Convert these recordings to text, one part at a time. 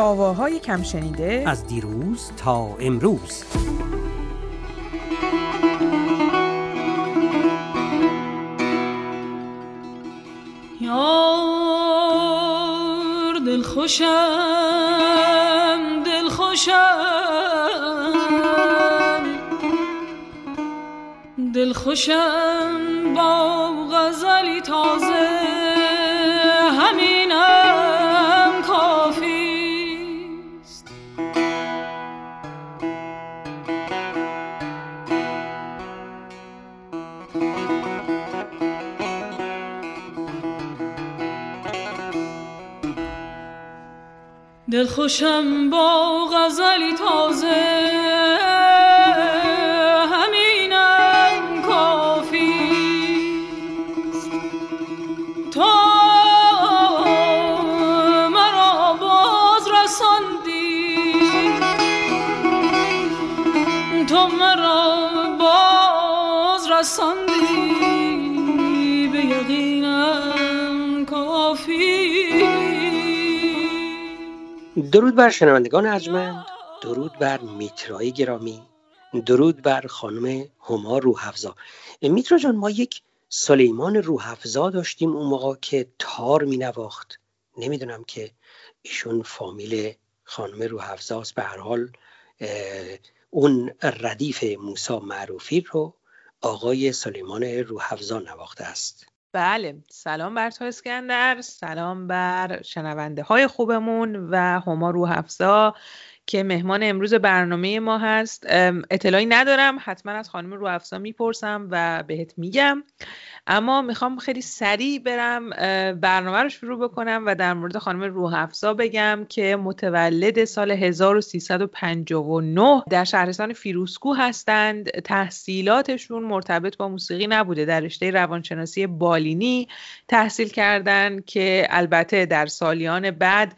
آواهای کم شنیده از دیروز تا امروز. یار دل خوشم دل خوشم. دل خوشم با غزلی تازه همینم دل خوشم با غزلی تازه درود بر شنوندگان ارجمند. درود بر میترای گرامی. درود بر خانم هما روحفزا میترا جان ما یک سلیمان روحفزا داشتیم اون موقع که تار می نواخت نمی‌دونم که ایشون فامیل خانم روحفزاست به هر حال اون ردیف موسا معروفی رو آقای سلیمان روحفزا نواخته است. بله. سلام بر تو اسکندر. سلام بر شنونده های خوبمون و هما روحفزا که مهمان امروز برنامه ما هست. اطلاعی ندارم حتما از خانم روحفزا می‌پرسم و بهت میگم. اما می‌خوام خیلی سریع برم برنامه رو شروع بکنم و در مورد خانم روحفزا بگم که متولد سال 1359 در شهرستان فیروسکو هستند. تحصیلاتشون مرتبط با موسیقی نبوده در رشته روانشناسی بالینی تحصیل کردن که البته در سالیان بعد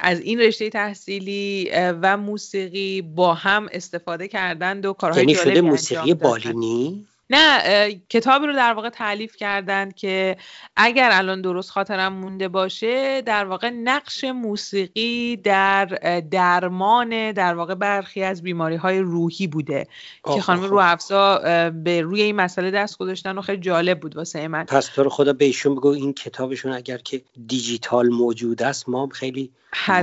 از این رشته تحصیلی و موسیقی با هم استفاده کردند و کارهای یعنی شده موسیقی. بالینی نه اه، کتابی رو در واقع تعلیف کردن که اگر الان درست خاطرم مونده باشه در واقع نقش موسیقی در درمان در واقع برخی از بیماری های روحی بوده آه، که خانم آه، روحفزا اه، به روی این مسئله دست گذاشتن و خیلی جالب بود واسه من. پس تو رو خدا به ایشون بگو این کتابشون اگر که دیجیتال موجود است ما خیلی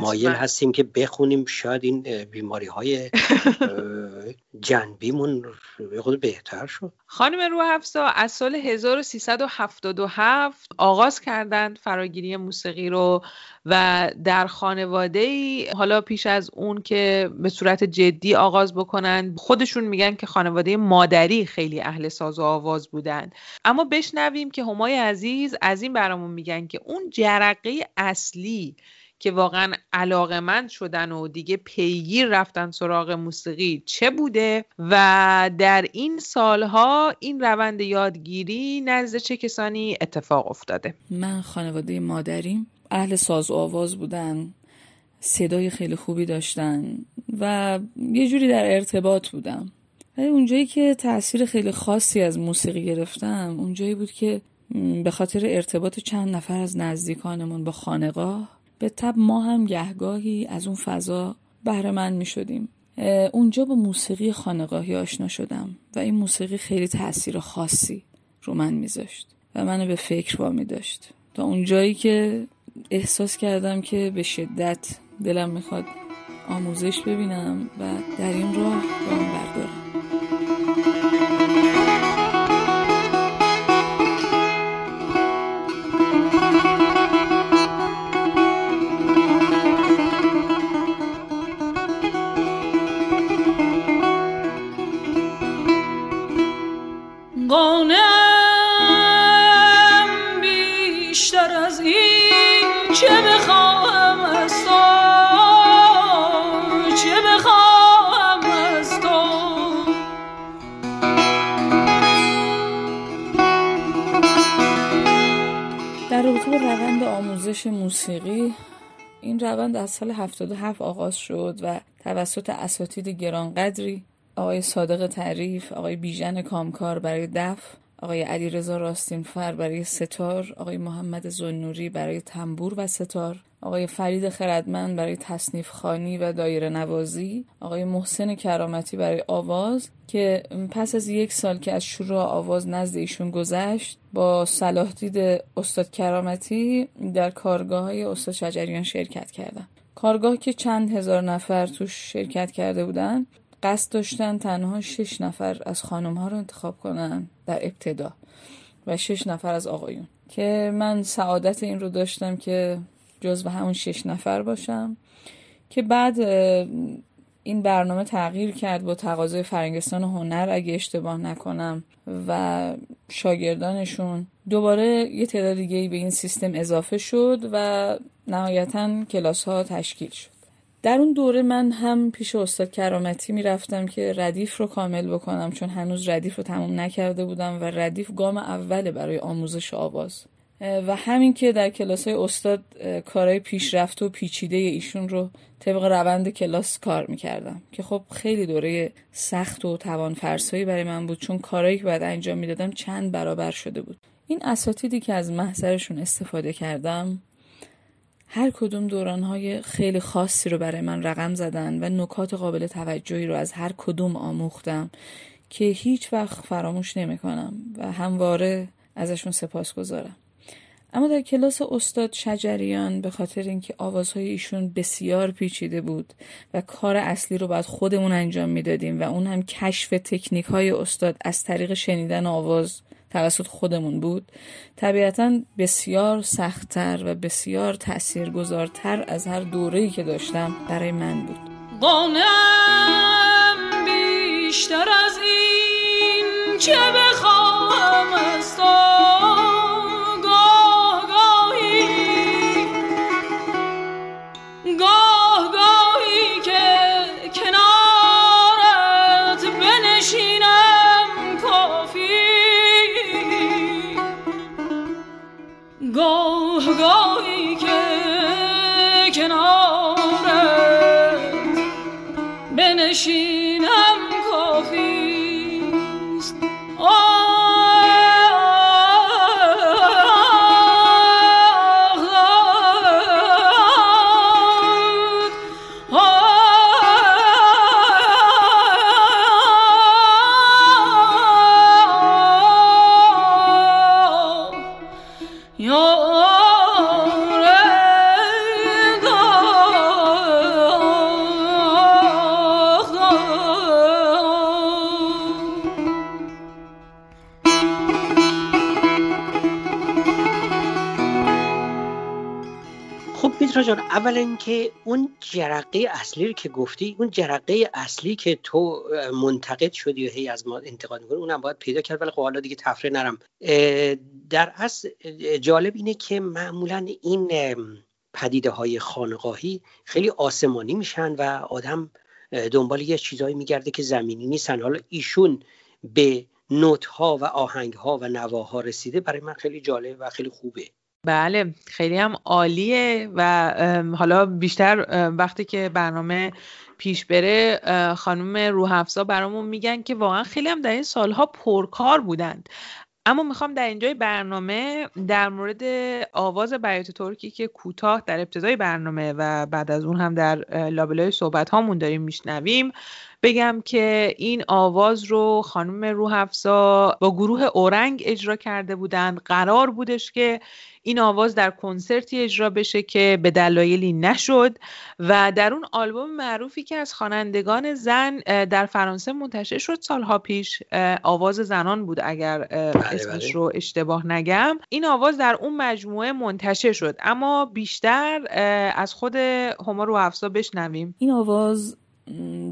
مایل حتما. هستیم که بخونیم شاید این بیماری های جنبیمون خود بهتر شد. خانم روحفزا از سال 1377 آغاز کردند فراگیری موسیقی رو و در خانواده ای حالا پیش از اون که به صورت جدی آغاز بکنند خودشون میگن که خانواده مادری خیلی اهل ساز و آواز بودند. اما بشنویم که همای عزیز از این برامون میگن که اون جرقه اصلی که واقعا علاقمند شدن و دیگه پیگیر رفتن سراغ موسیقی چه بوده و در این سالها این روند یادگیری نزد چه کسانی اتفاق افتاده؟ من خانواده مادریم اهل ساز و آواز بودن صدای خیلی خوبی داشتن و یه جوری در ارتباط بودم. ولی اونجایی که تاثیر خیلی خاصی از موسیقی گرفتم اونجایی بود که به خاطر ارتباط چند نفر از نزدیکانمون با خانقاه به تب ما هم گهگاهی از اون فضا بهره مند می شدیم. اونجا با موسیقی خانقاهی آشنا شدم و این موسیقی خیلی تاثیر خاصی رو من میذاشت و منو به فکر وامی داشت. تا اونجایی که احساس کردم که به شدت دلم می‌خواد آموزش ببینم و در این راه گام بردارم. روند از سال 77 آغاز شد و توسط اساتید گرانقدری آقای صادق تعریف، آقای بیژن کامکار برای دف، آقای علیرضا راستینفر برای ستار آقای محمد زنوری برای تنبور و ستار آقای فرید خردمند برای تصنیف خانی و دایره نوازی آقای محسن کرامتی برای آواز که پس از یک سال که از شروع آواز نزد ایشون گذشت با صلاح دید استاد کرامتی در کارگاه های استاد شجریان شرکت کردن. کارگاه که چند هزار نفر توش شرکت کرده بودن قصد داشتن تنها شش نفر از خانم ها رو انتخاب کنن در ابتدا و شش نفر از آقایون که من سعادت این رو داشتم که جزو همون شش نفر باشم که بعد این برنامه تغییر کرد با تقاضای فرنگستان هنر اگه اشتباه نکنم و شاگردانشون. دوباره یه تعداد دیگه به این سیستم اضافه شد و نهایتا کلاس ها تشکیل شد. در اون دوره من هم پیش استاد کرامتی می‌رفتم که ردیف رو کامل بکنم چون هنوز ردیف رو تموم نکرده بودم و ردیف گام اوله برای آموزش آواز. و همین که در کلاس های استاد کارهای پیشرفت و پیچیده ایشون رو طبق روند کلاس کار می‌کردم. که خب خیلی دوره سخت و توان فرسایی برای من بود چون کارهایی که باید انجام می‌دادم چند برابر شده بود. این اساتیدی که از محضرشون استفاده کردم هر کدوم دورانهای خیلی خاصی رو برای من رقم زدن و نکات قابل توجهی رو از هر کدوم آموختم که هیچ وقت فراموش نمی کنم و همواره ازشون سپاس گذارم. اما در کلاس استاد شجریان به خاطر اینکه آوازهای ایشون بسیار پیچیده بود و کار اصلی رو باید خودمون انجام می‌دادیم و اون هم کشف تکنیک های استاد از طریق شنیدن آواز توسط خودمون بود طبیعتا بسیار سختتر و بسیار تاثیرگذارتر از هر دوره‌ای که داشتم برای من بود. بیشتر از این چه بخواهم Sanchez. اولا اینکه اون جرقه اصلی رو که گفتی اون جرقه اصلی که تو منتقد شدی و هی از ما انتقاد می‌کنی اونم باید پیدا کرد ولی خب حالا دیگه تفره نرم. در اصل جالب اینه که معمولا این پدیده های خانقاهی خیلی آسمانی میشن و آدم دنبال یه چیزهایی میگرده که زمینی نیستن. حالا ایشون به نوت ها و آهنگ ها و نواها رسیده برای من خیلی جالب و خیلی خوبه. بله خیلی هم عالیه و حالا بیشتر وقتی که برنامه پیش بره خانم روحفزا برامون میگن که واقعا خیلی هم در این سالها پرکار بودند. اما می‌خوام در اینجای برنامه در مورد آواز بیات ترکی که کوتاه در ابتدای برنامه و بعد از اون هم در لابلای صحبت هامون داریم میشنویم بگم که این آواز رو خانم روحفزا با گروه اورنگ اجرا کرده بودند. قرار بودش که این آواز در کنسرتی اجرا بشه که به دلایلی نشد و در اون آلبوم معروفی که از خوانندگان زن در فرانسه منتشر شد. سالها پیش آواز زنان بود اگر بله، اسمش بله. رو اشتباه نگم. این آواز در اون مجموعه منتشر شد. اما بیشتر از خود هما و افسا بشنویم. این آواز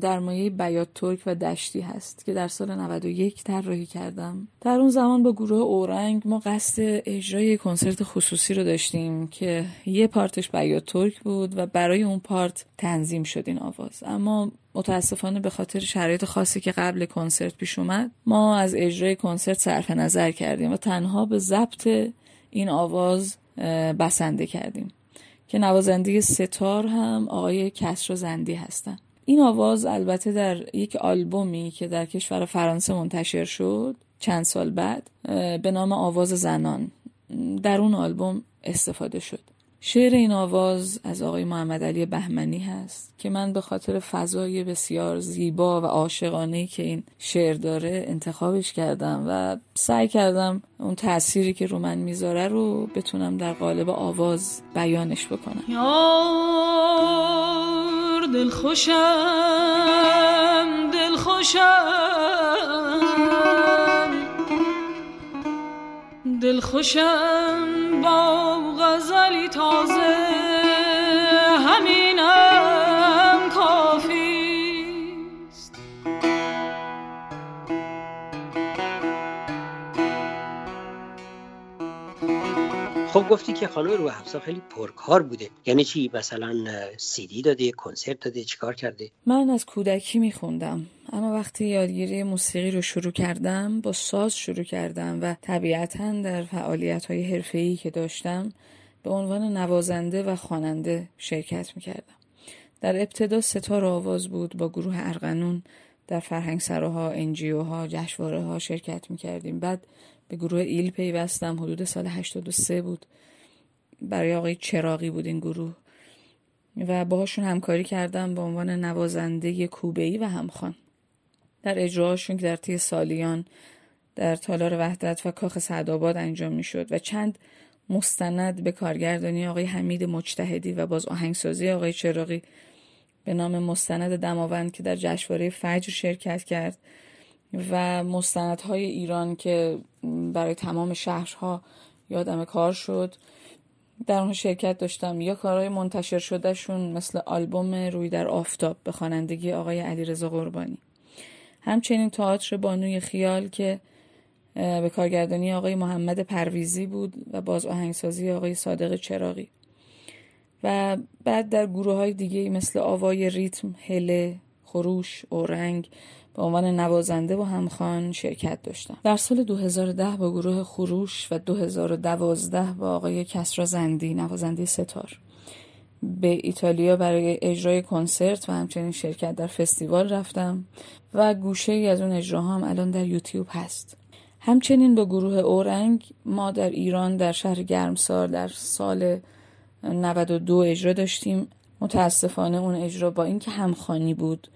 در مایه بیات ترک و دشتی هست که در سال 91 طراحی کردم. در اون زمان با گروه اورنگ ما قصد اجرای کنسرت خصوصی رو داشتیم که یه پارتش بیات ترک بود و برای اون پارت تنظیم شد این آواز. اما متاسفانه به خاطر شرایط خاصی که قبل کنسرت پیش اومد ما از اجرای کنسرت صرف نظر کردیم و تنها به ضبط این آواز بسنده کردیم. که نوازنده ستار هم آقای کسر زندی هستن. این آواز البته در یک آلبومی که در کشور فرانسه منتشر شد چند سال بعد به نام آواز زنان. در اون آلبوم استفاده شد. شعر این آواز از آقای محمد علی بهمنی هست که من به خاطر فضای بسیار زیبا و عاشقانه که این شعر داره انتخابش کردم و سعی کردم اون تأثیری که رو من می‌ذاره رو بتونم در قالب آواز بیانش بکنم. دل خوشم دل خوشم دل خوشم با غزلی تازه خب گفتی که خانم رو افزا خیلی پرکار بوده. یعنی چی؟ مثلا سیدی داده کنسرت داده چیکار کرده؟ من از کودکی میخوندم. اما وقتی یادگیری موسیقی رو شروع کردم با ساز شروع کردم و طبیعتا در فعالیت های حرفه‌ای که داشتم به عنوان نوازنده و خواننده شرکت می‌کردم. در ابتدا ستار آواز بود با گروه ارغنون. در فرهنگ سراها انجیو ها جشواره شرکت می‌کردیم. بعد به گروه ایل پیوستم. حدود سال 83 بود. برای آقای چراقی بود این گروه. و باهاشون همکاری کردم به عنوان نوازنده کوبه‌ای و همخوان. در اجراهاشون که در طی سالیان در تالار وحدت و کاخ سعدآباد انجام می‌شد و چند مستند به کارگردانی آقای حمید مجتهدی و باز آهنگسازی آقای چراقی به نام مستند دماوند که در جشنواره فجر شرکت کرد و مستندهای ایران که برای تمام شهرها یادم کار شد. در اون شرکت داشتم. یا کارهای منتشر شدهشون مثل آلبوم روی در آفتاب به خوانندگی آقای علیرضا قربانی. همچنین تئاتر بانوی خیال که به کارگردانی آقای محمد پرویزی بود و باز آهنگسازی آقای صادق چراغی. و بعد در گروه های دیگه مثل آوای ریتم، هله، خروش، اورنگ به عنوان نوازنده و همخوان شرکت داشتم. در سال 2010 با گروه خروش و 2012 با آقای کسرا زندی نوازنده ستار. به ایتالیا برای اجرای کنسرت و همچنین شرکت در فستیوال رفتم و گوشه ای از اون اجراها هم الان در یوتیوب هست. همچنین با گروه اورنگ ما در ایران در شهر گرمسار در سال 92 اجرا داشتیم. متاسفانه اون اجرا با اینکه همخانی بود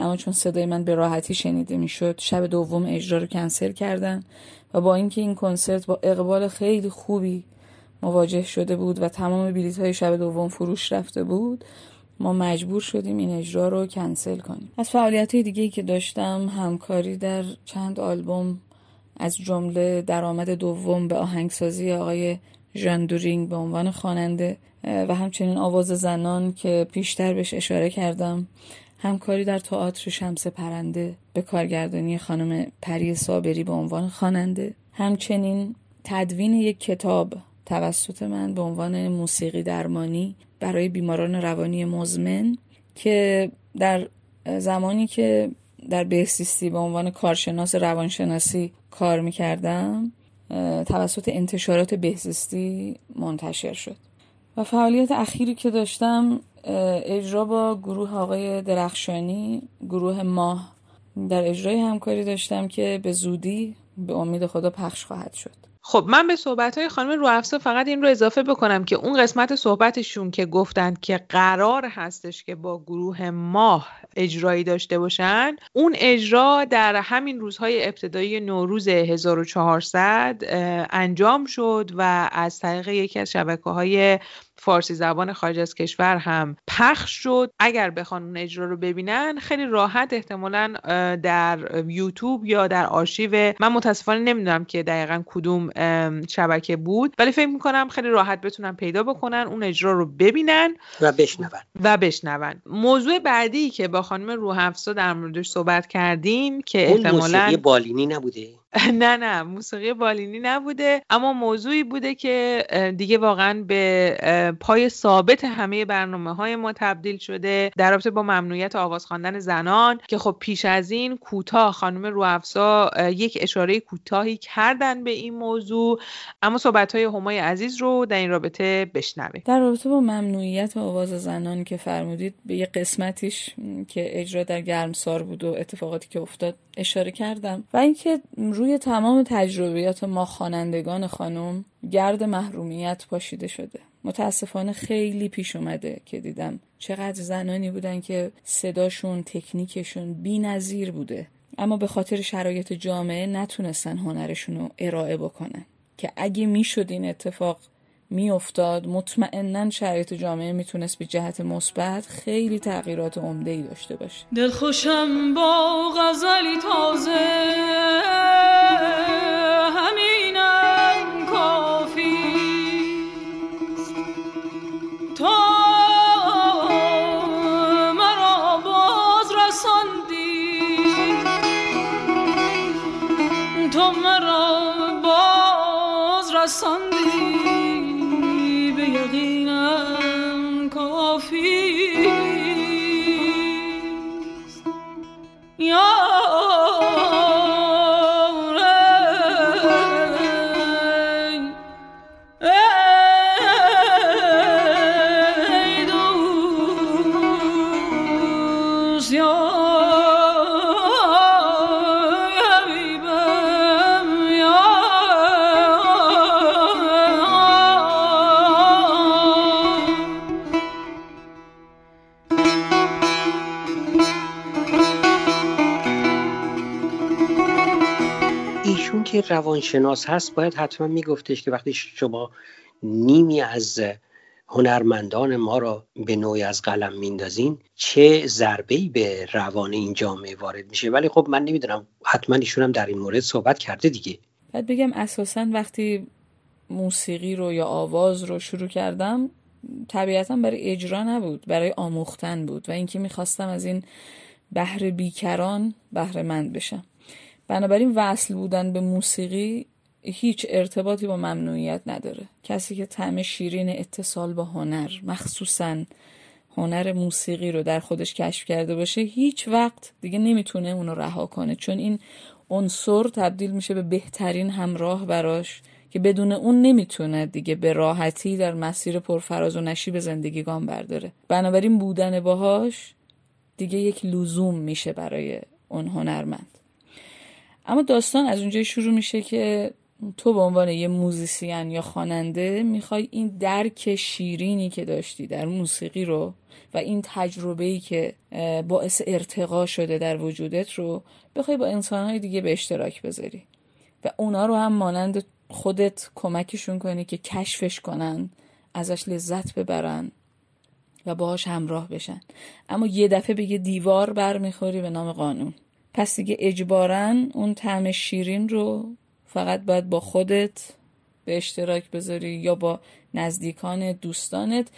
اما چون صدای من به راحتی شنیده می‌شد شب دوم اجرا رو کنسل کردن و با اینکه این کنسرت با اقبال خیلی خوبی مواجه شده بود و تمام بلیط های شب دوم فروش رفته بود ما مجبور شدیم این اجرا رو کنسل کنیم. از فعالیت های دیگه که داشتم همکاری در چند آلبوم از جمله درآمد دوم به آهنگسازی آقای ژان دورینگ به عنوان خواننده و همچنین آواز زنان که پیشتر بهش اشاره کردم. همکاری در تئاتر شمس پرنده به کارگردانی خانم پری صابری به عنوان خواننده. همچنین تدوین یک کتاب توسط من به عنوان موسیقی درمانی برای بیماران روانی مزمن که در زمانی که در بهسیستی به عنوان کارشناس روانشناسی کار می‌کردم توسط انتشارات بهزیستی منتشر شد. و فعالیت اخیری که داشتم اجرا با گروه آقای درخشانی گروه ماه. در اجرای همکاری داشتم که به زودی به امید خدا پخش خواهد شد. خب من به صحبت های خانم روافزا فقط این رو اضافه بکنم که اون قسمت صحبتشون که گفتند که قرار هستش که با گروه ماه اجرایی داشته باشن. اون اجرا در همین روزهای ابتدایی نوروز 1400 انجام شد و از طریق یکی از شبکه های فارسی زبان خارج از کشور هم پخش شد. اگر بخوان اون اجرا رو ببینن خیلی راحت احتمالا در یوتیوب یا در آرشیو من متاسفانه نمی‌دونم که دقیقا کدوم شبکه بود ولی فکر می‌کنم خیلی راحت بتونن پیدا بکنن اون اجرا رو ببینن و بشنون. و بشنون. موضوع بعدی که با خانم روحفزا در موردش صحبت کردیم که احتمالا بالینی نبوده؟ نه نه موسیقی بالینی نبوده اما موضوعی بوده که دیگه واقعا به پای ثابت همه برنامه های ما تبدیل شده در رابطه با ممنوعیت آواز خواندن زنان که خب پیش از این کوتاه خانم روافزا یک اشاره کوتاهی کردن به این موضوع اما صحبت های همای عزیز رو در این رابطه بشنویم. در رابطه با ممنوعیت آواز زنان که فرمودید به یه قسمتیش که اجرا در گرمسار بود و اتفاقاتی که افتاد اشاره کردم. و اینکه روی تمام تجربیات ما خوانندگان خانم گرد محرومیت پاشیده شده. متاسفانه خیلی پیش اومده که دیدم چقدر زنانی بودن که صداشون تکنیکشون بی نظیر بوده. اما به خاطر شرایط جامعه نتونستن هنرشون رو ارائه بکنن. که اگه می‌شد این اتفاق میافتاد. مطمئنا شرایط جامعه می‌تونست به جهت مثبت خیلی تغییرات عمده ای داشته باشه. دلخوشم با غزلی تازه. روانشناس هست باید حتما میگفتش که وقتی شما نیمی از هنرمندان ما را به نوعی از قلم میندازین چه ضربه ای به روان این جامعه وارد میشه. ولی خب من نمی‌دونم حتما ایشون هم در این مورد صحبت کرده دیگه. باید بگم اساسا وقتی موسیقی رو یا آواز رو شروع کردم طبیعتا برای اجرا نبود برای آموختن بود و اینکه می‌خواستم از این بهر بیکران بهره مند بشم. بنابراین وصل بودن به موسیقی هیچ ارتباطی با ممنوعیت نداره. کسی که طعم شیرین اتصال با هنر مخصوصا هنر موسیقی رو در خودش کشف کرده باشه هیچ وقت دیگه نمی‌تونه اونو رها کنه. چون این عنصر تبدیل میشه به بهترین همراه براش که بدون اون نمی‌تونه دیگه به راحتی در مسیر پرفراز و نشیب زندگی گام برداره. بنابراین بودن باهاش دیگه یک لزوم میشه برای اون هنرمند. اما داستان از اونجای شروع میشه که تو به عنوان یه موزیسین یا خواننده می‌خوای این درک شیرینی که داشتی در موسیقی رو و این تجربه ای که باعث ارتقا شده در وجودت رو بخوای با انسانهای دیگه به اشتراک بذاری و اونا رو هم مانند خودت کمکشون کنی که کشفش کنن ازش لذت ببرن و باهاش همراه بشن. اما یه دفعه به یه دیوار برمیخوری به نام قانون. پس دیگه اجبارا اون طعم شیرین رو فقط باید با خودت به اشتراک بذاری یا با نزدیکان دوستانت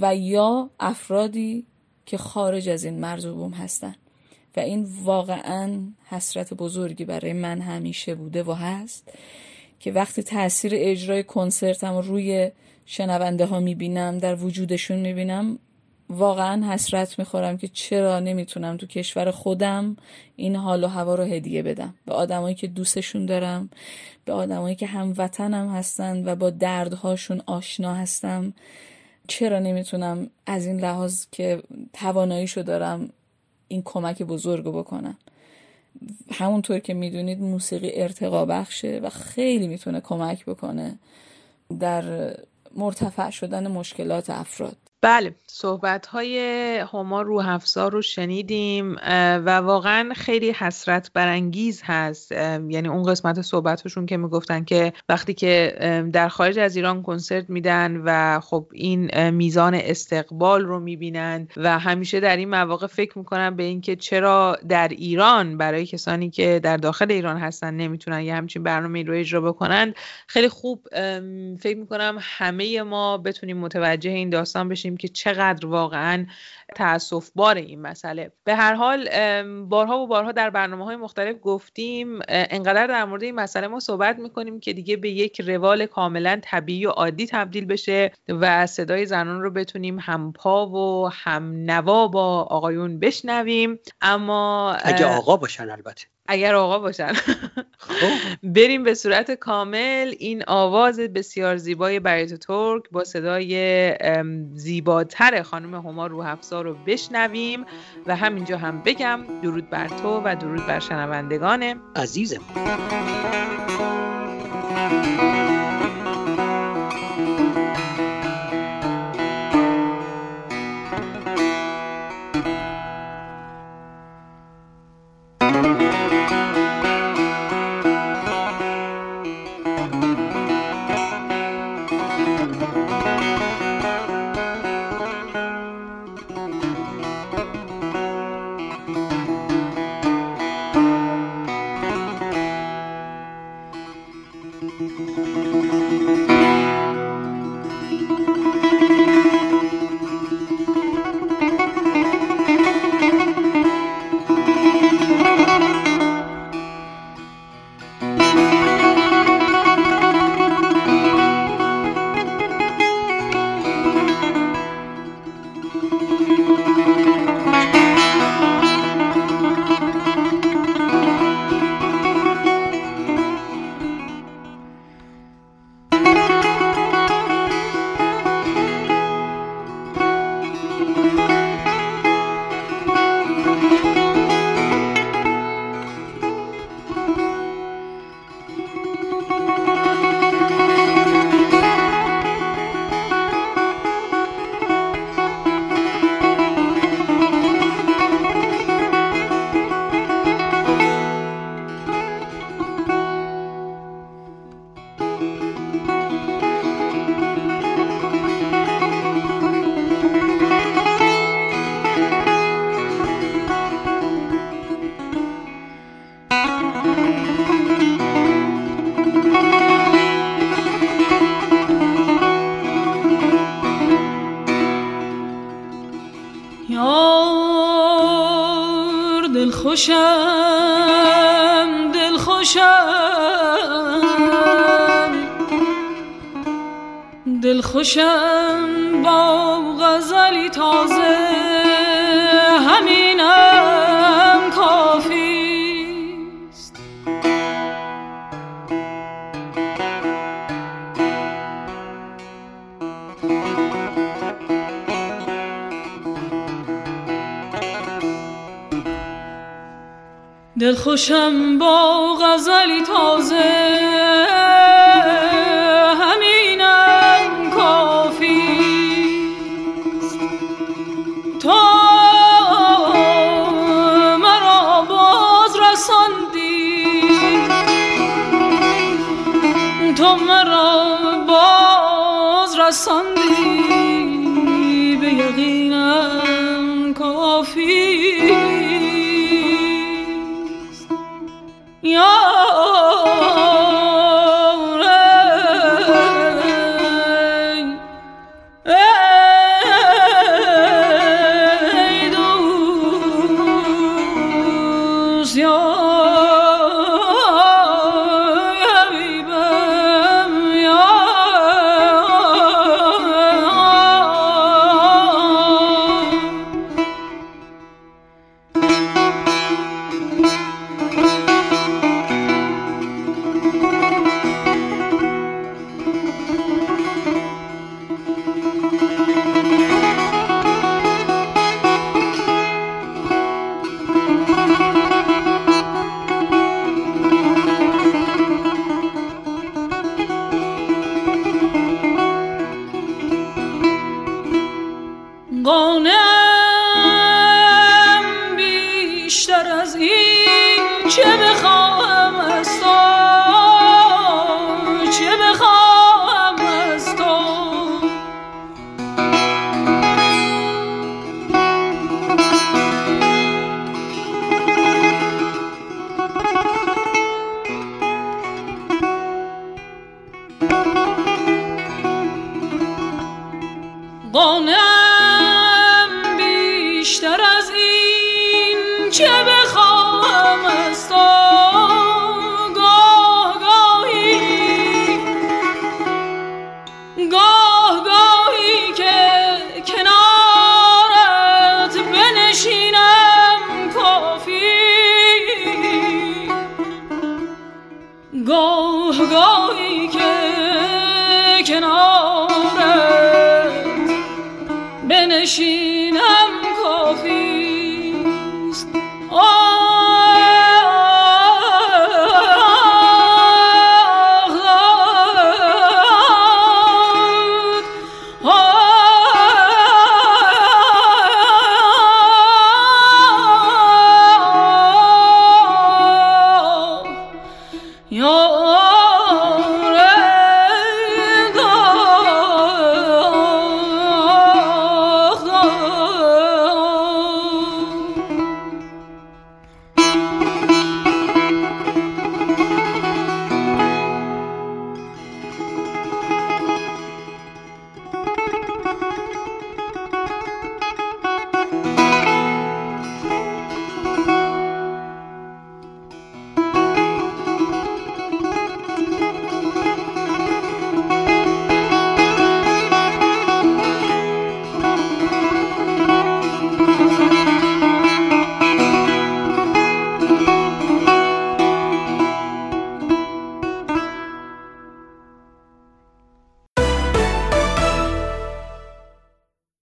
و یا افرادی که خارج از این مرز و هستن. و این واقعا حسرت بزرگی برای من همیشه بوده و هست که وقتی تاثیر اجرای کنسرتم روی شنونده ها می‌بینم در وجودشون می‌بینم واقعا حسرت می‌خورم که چرا نمی‌تونم تو کشور خودم این حال و هوا رو هدیه بدم. به آدمایی که دوستشون دارم به آدمایی که هموطنم هستن و با دردهاشون آشنا هستم چرا نمی‌تونم از این لحاظ که تواناییشو دارم این کمک بزرگ بکنم؟ همونطور که می‌دونید موسیقی ارتقا بخشه و خیلی می‌تونه کمک بکنه در مرتفع شدن مشکلات افراد. بله صحبت های هما روح افزار رو شنیدیم و واقعا خیلی حسرت برانگیز هست. یعنی اون قسمت صحبتشون که می‌گفتن که وقتی که در خارج از ایران کنسرت میدن و خب این میزان استقبال رو می‌بینن و همیشه در این مواقع فکر می‌کنن به اینکه چرا در ایران برای کسانی که در داخل ایران هستن نمی‌تونن یه همچین برنامه رو اجرا بکنن خیلی خوب فکر می‌کنم همه ما بتونیم متوجه این داستان بشیم که چقدر واقعا تاسف بار این مسئله. به هر حال بارها و بارها در برنامه های مختلف گفتیم انقدر در مورد این مسئله ما صحبت می‌کنیم که دیگه به یک روال کاملا طبیعی و عادی تبدیل بشه و صدای زنان رو بتونیم همپا و هم نوا با آقایون بشنویم. اما اگه آقا باشن البته. اگر آقا باشن. خب. بریم به صورت کامل. این آواز بسیار زیبای بریت ترک با صدای زیباتر خانم هما روحفزا رو بشنویم و همینجا هم بگم درود بر تو و درود بر شنوندگان. عزیزم. دل خوشم با غزلی تازه همینم کافیست دل خوشم با غزلی تازه رساندی به یقینم کافیست